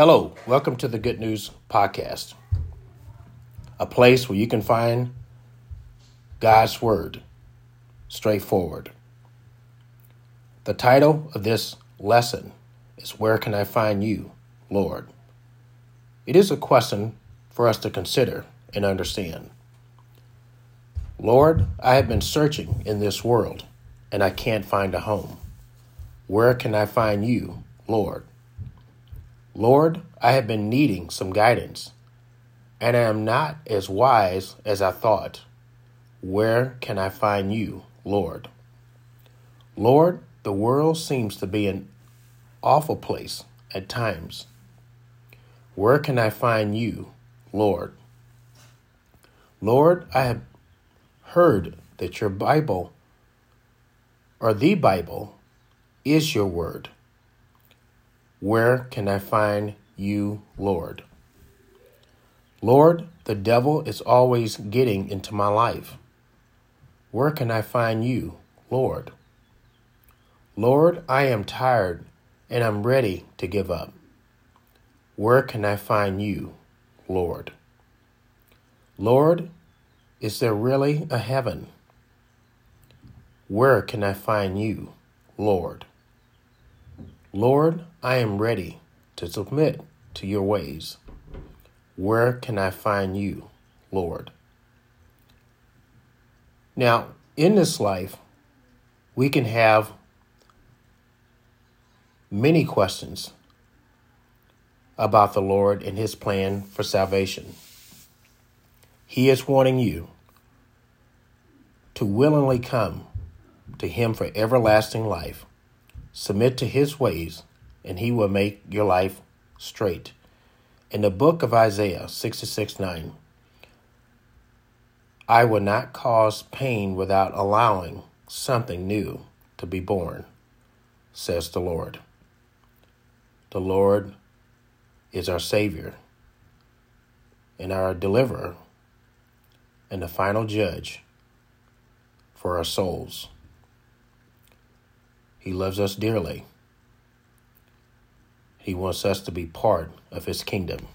Hello, welcome to the Good News Podcast, a place where you can find God's Word straightforward. The title of this lesson is Where Can I Find You, Lord? It is a question for us to consider and understand. Lord, I have been searching in this world and I can't find a home. Where can I find you, Lord? Lord, I have been needing some guidance, and I am not as wise as I thought. Where can I find you, Lord? Lord, the world seems to be an awful place at times. Where can I find you, Lord? Lord, I have heard that your Bible, or the Bible, is your word. Where can I find you, Lord? Lord, the devil is always getting into my life. Where can I find you, Lord? Lord, I am tired and I'm ready to give up. Where can I find you, Lord? Lord, is there really a heaven? Where can I find you, Lord? Lord, I am ready to submit to your ways. Where can I find you, Lord? Now, in this life, we can have many questions about the Lord and his plan for salvation. He is wanting you to willingly come to him for everlasting life Submit to his ways, and he will make your life straight. In the book of Isaiah 66 9, I will not cause pain without allowing something new to be born, says the Lord. The Lord is our Savior and our deliverer and the final judge for our souls. He loves us dearly. He wants us to be part of his kingdom.